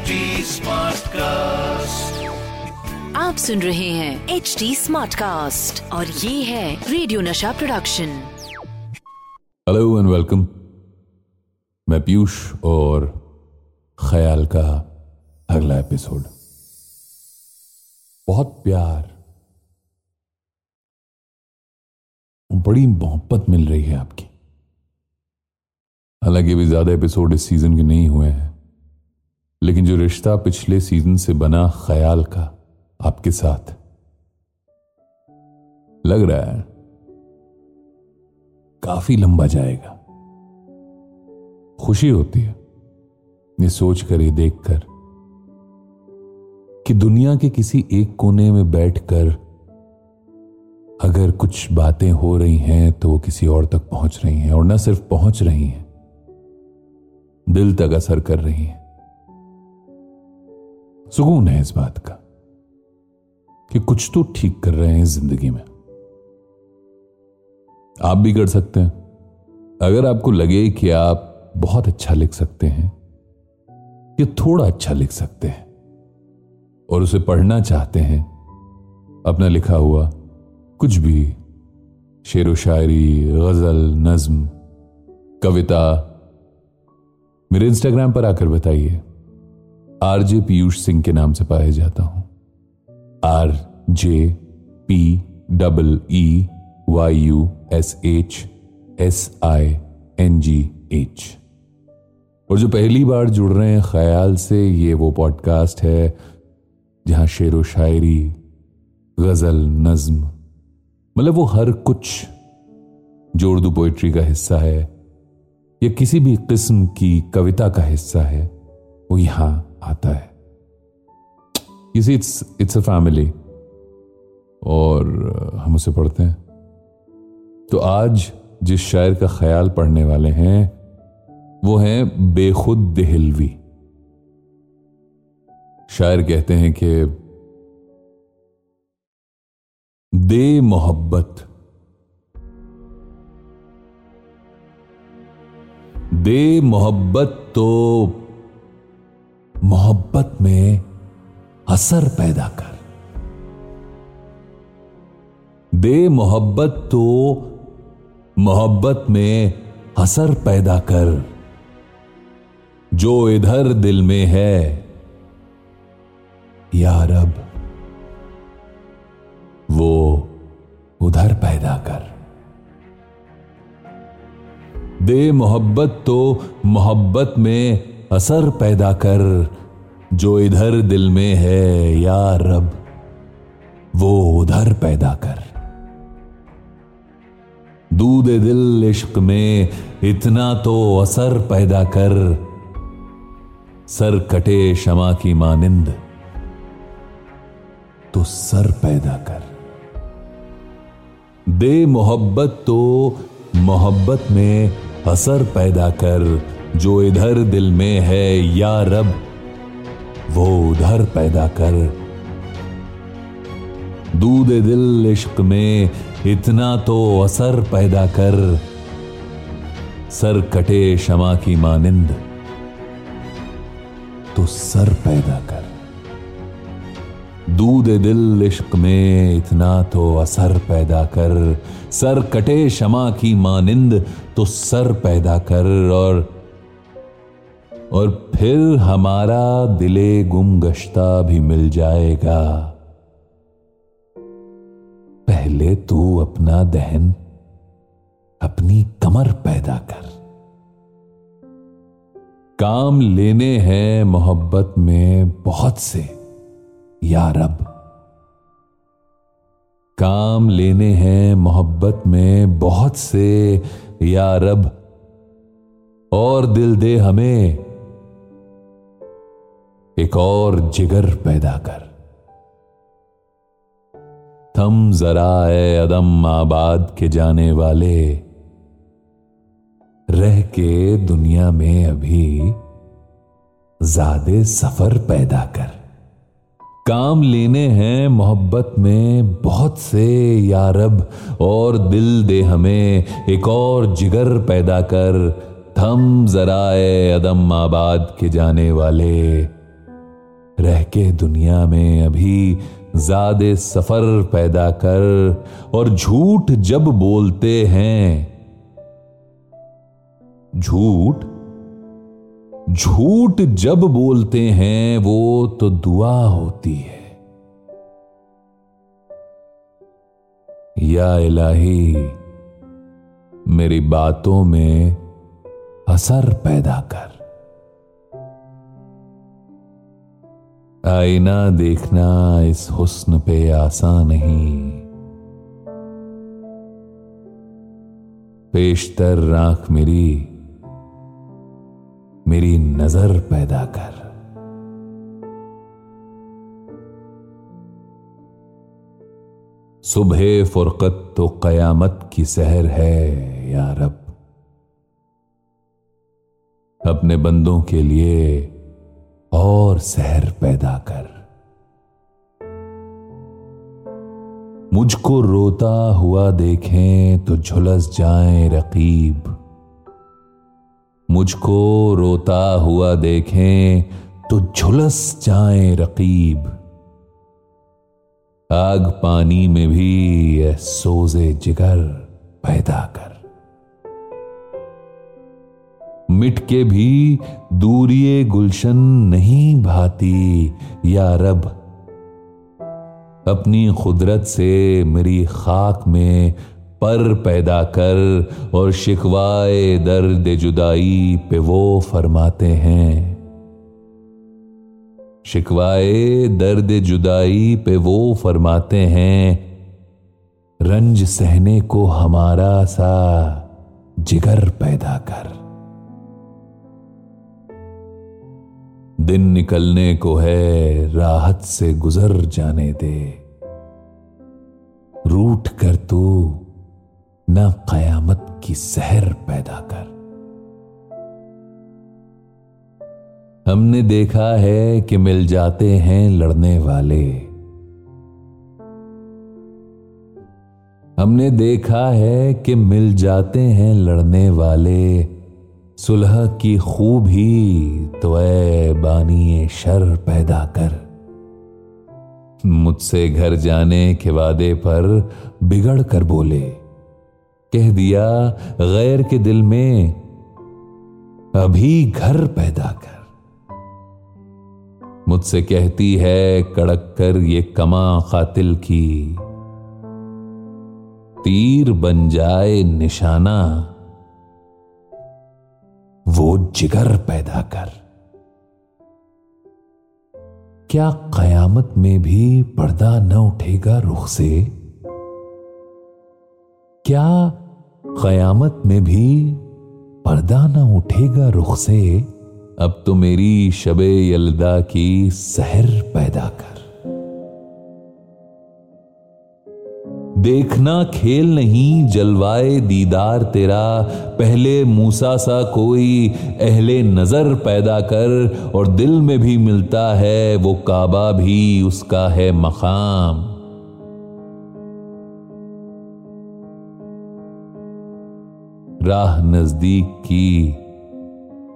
HD cast आप सुन रहे हैं एच डी स्मार्ट कास्ट और ये है रेडियो नशा प्रोडक्शन हेलो एंड वेलकम मैं पीयूष और ख्याल का अगला एपिसोड बहुत प्यार बड़ी मोहब्बत मिल रही है आपकी। हालाँकि अभी ज़्यादा एपिसोड इस सीज़न के नहीं हुए हैं। लेकिन जो रिश्ता पिछले सीज़न से बना ख्याल का आपके साथ। लग रहा है काफ़ी लंबा जाएगा। खुशी होती है, ये सोचकर, ये देखकर कि दुनिया के किसी एक कोने में बैठकर अगर कुछ बातें हो रही हैं तो वो किसी और तक पहुँच रही हैं और न सिर्फ़ पहुँच रही हैं, दिल तक असर कर रही हैं। सुकून है इस बात का कि कुछ तो ठीक कर रहे हैं ज़िंदगी में। आप भी कर सकते हैं। अगर आपको लगे कि आप बहुत अच्छा लिख सकते हैं कि थोड़ा अच्छा लिख सकते हैं, और उसे पढ़ना चाहते हैं, अपना लिखा हुआ कुछ भी, शेर व शायरी, गज़ल, नज्म, कविता, मेरे इंस्टाग्राम पर आकर बताइए। आरजे पीयूष सिंह के नाम से पाया जाता हूँ। R J P double E Y U S H S I N G H. और जो पहली बार जुड़ रहे हैं ख्याल से ये वो पॉडकास्ट है जहाँ शेर व शायरी, गज़ल, नज्म मतलब वो हर कुछ जो उर्दू पोइट्री का हिस्सा है या किसी भी किस्म की कविता का हिस्सा है, वो यहाँ आता है। इसी इट्स इट्स अ फैमिली और हम उसे पढ़ते हैं। तो आज जिस शायर का ख्याल पढ़ने वाले हैं, वो हैं बेखुद देहलवी। शायर कहते हैं कि, दे मोहब्बत। दे मोहब्बत तो मोहब्बत में असर पैदा कर। दे मोहब्बत तो मोहब्बत में असर पैदा कर। जो इधर दिल में है, या रब, वो उधर पैदा कर। दे मोहब्बत तो मोहब्बत में असर पैदा कर, जो इधर दिल में है या रब, वो उधर पैदा कर। दूध दिल इश्क में इतना तो असर पैदा कर, सर कटे शमा की मानिंद तो सर पैदा कर। दे मोहब्बत तो मोहब्बत में असर पैदा कर जो इधर दिल में है या रब, वो उधर पैदा कर। दूध दिल इश्क में, इतना तो असर पैदा कर। सर कटे शमा की मानिंद तो सर पैदा कर। दूध दिल इश्क में, इतना तो असर पैदा कर। सर कटे शमा की मानिंद तो सर पैदा कर। और और फिर हमारा दिले गुम गश्ता भी मिल जाएगा। पहले तू अपना दहन, अपनी कमर पैदा कर। काम लेने हैं मोहब्बत में बहुत से, या रब। काम लेने हैं मोहब्बत में बहुत से, या रब। और दिल दे हमें एक और जिगर पैदा कर। थम जरा ए अदम आबाद के जाने वाले, रह के दुनिया में अभी ज़्यादा सफ़र पैदा कर। काम लेने हैं मोहब्बत में बहुत से यारब, और दिल दे हमें एक और जिगर पैदा कर। थम जराए अदम आबाद के जाने वाले रह के दुनिया में अभी ज़्यादा सफ़र पैदा कर और झूठ जब बोलते हैं। झूठ? झूठ जब बोलते हैं, वो तो दुआ होती है। या इलाही, मेरी बातों में असर पैदा कर। आईना देखना इस हुस्न पे आसान नहीं। पेशतर राख मेरी मेरी नज़र पैदा कर। सुबह फुरकत तो कयामत की सहर है या रब। अपने बंदों के लिए और सहर पैदा कर। मुझको रोता हुआ देखें तो झुलस जाए रकीब। मुझको रोता हुआ देखें तो झुलस जाए रकीब। आग पानी में भी सोजे जिगर पैदा कर। मिट के भी दूरिये गुलशन नहीं भाती। या रब, अपनी कुदरत से मेरी खाक में पर पैदा कर और शिकवाए दर्द जुदाई पे वो फरमाते हैं। शिकवाए दर्द जुदाई पे वो फरमाते हैं, रंज सहने को हमारा सा जिगर पैदा कर। दिन निकलने को है, राहत से गुजर जाने दे। रूठ कर तू, न कयामत की सहर पैदा कर। हमने देखा है कि मिल जाते हैं लड़ने वाले। हमने देखा है कि मिल जाते हैं लड़ने वाले। सुलह की खूब ही तो बानी शर पैदा कर। मुझसे घर जाने के वादे पर बिगड़ कर बोले। कह दिया, गैर के दिल में अभी घर पैदा कर। मुझसे कहती है, कड़क कर ये कमा कातिल की। तीर बन जाए निशाना वो जिगर पैदा कर। क्या कयामत में भी पर्दा न उठेगा रुख से? क्या कयामत में भी पर्दा न उठेगा रुख से? अब तो मेरी शबे यलदा की सहर पैदा कर। देखना खेल नहीं, जलवाए दीदार तेरा। पहले मूसा सा कोई अहले नज़र पैदा कर, और दिल में भी मिलता है वो काबा भी, उसका है मकाम। राह नज़दीक की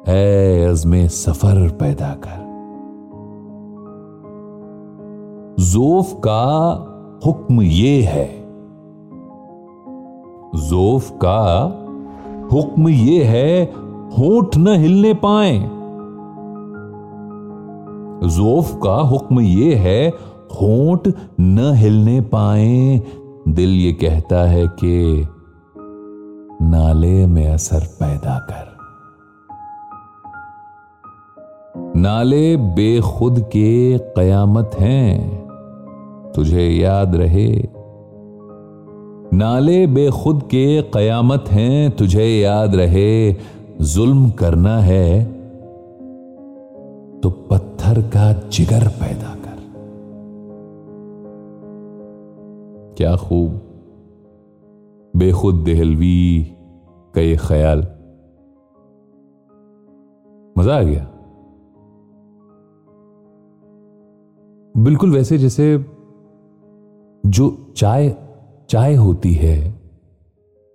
है अजमे सफ़र पैदा कर। जोफ का हुक्म ये है जोफ का हुक्म ये है, होठ न हिलने पाए। जोफ का हुक्म ये है, होठ न हिलने पाए। दिल ये कहता है कि नाले में असर पैदा कर। नाले बेखुद के कयामत हैं, तुझे याद रहे। नाले बेखुद के कयामत हैं, तुझे याद रहे, जुल्म करना है तो पत्थर का जिगर पैदा कर। क्या खूब। बेखुद देहलवी का ये ख्याल। मज़ा आ गया। बिल्कुल वैसे जैसे जो चाय चाय होती है,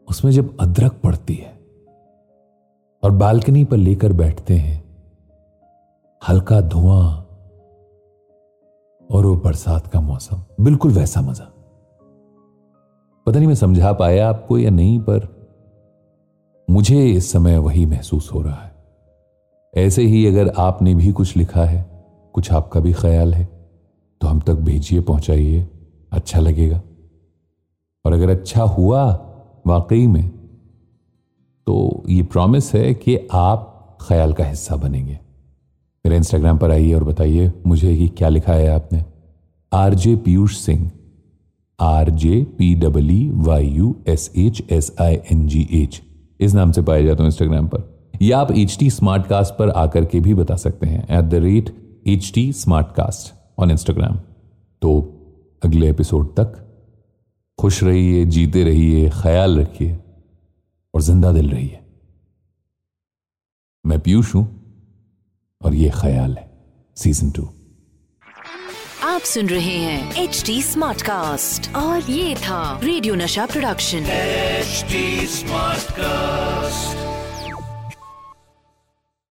उसमें जब अदरक पड़ती है और बालकनी पर लेकर बैठते हैं, हल्का धुआँ और वो बरसात का मौसम। बिल्कुल वैसा मज़ा। पता नहीं मैं समझा पाया आपको या नहीं, पर मुझे इस समय वही महसूस हो रहा है। ऐसे ही अगर आपने भी कुछ लिखा है, कुछ आपका भी ख्याल है तो हम तक भेजिए, पहुंचाइए। अच्छा लगेगा। और अगर अच्छा हुआ वाकई में तो ये प्रॉमिस है कि आप ख्याल का हिस्सा बनेंगे। मेरे इंस्टाग्राम पर आइए और बताइए, मुझे कि क्या लिखा है आपने? R J Piyush Singh R J P W Y U S H S I N G H इस नाम से पाया जाता हूँ इंस्टाग्राम पर। या आप एच टी स्मार्ट कास्ट पर आकर के भी बता सकते हैं at the rate H T smart cast on Instagram तो अगले एपिसोड तक खुश रहिए जीते रहिए ख्याल रखिए और ज़िंदा दिल रहिए। मैं पीयूष हूँ और ये ख्याल है। सीज़न टू आप सुन रहे हैं एच डी स्मार्ट कास्ट और ये था रेडियो नशा प्रोडक्शन एच स्मार्ट कास्ट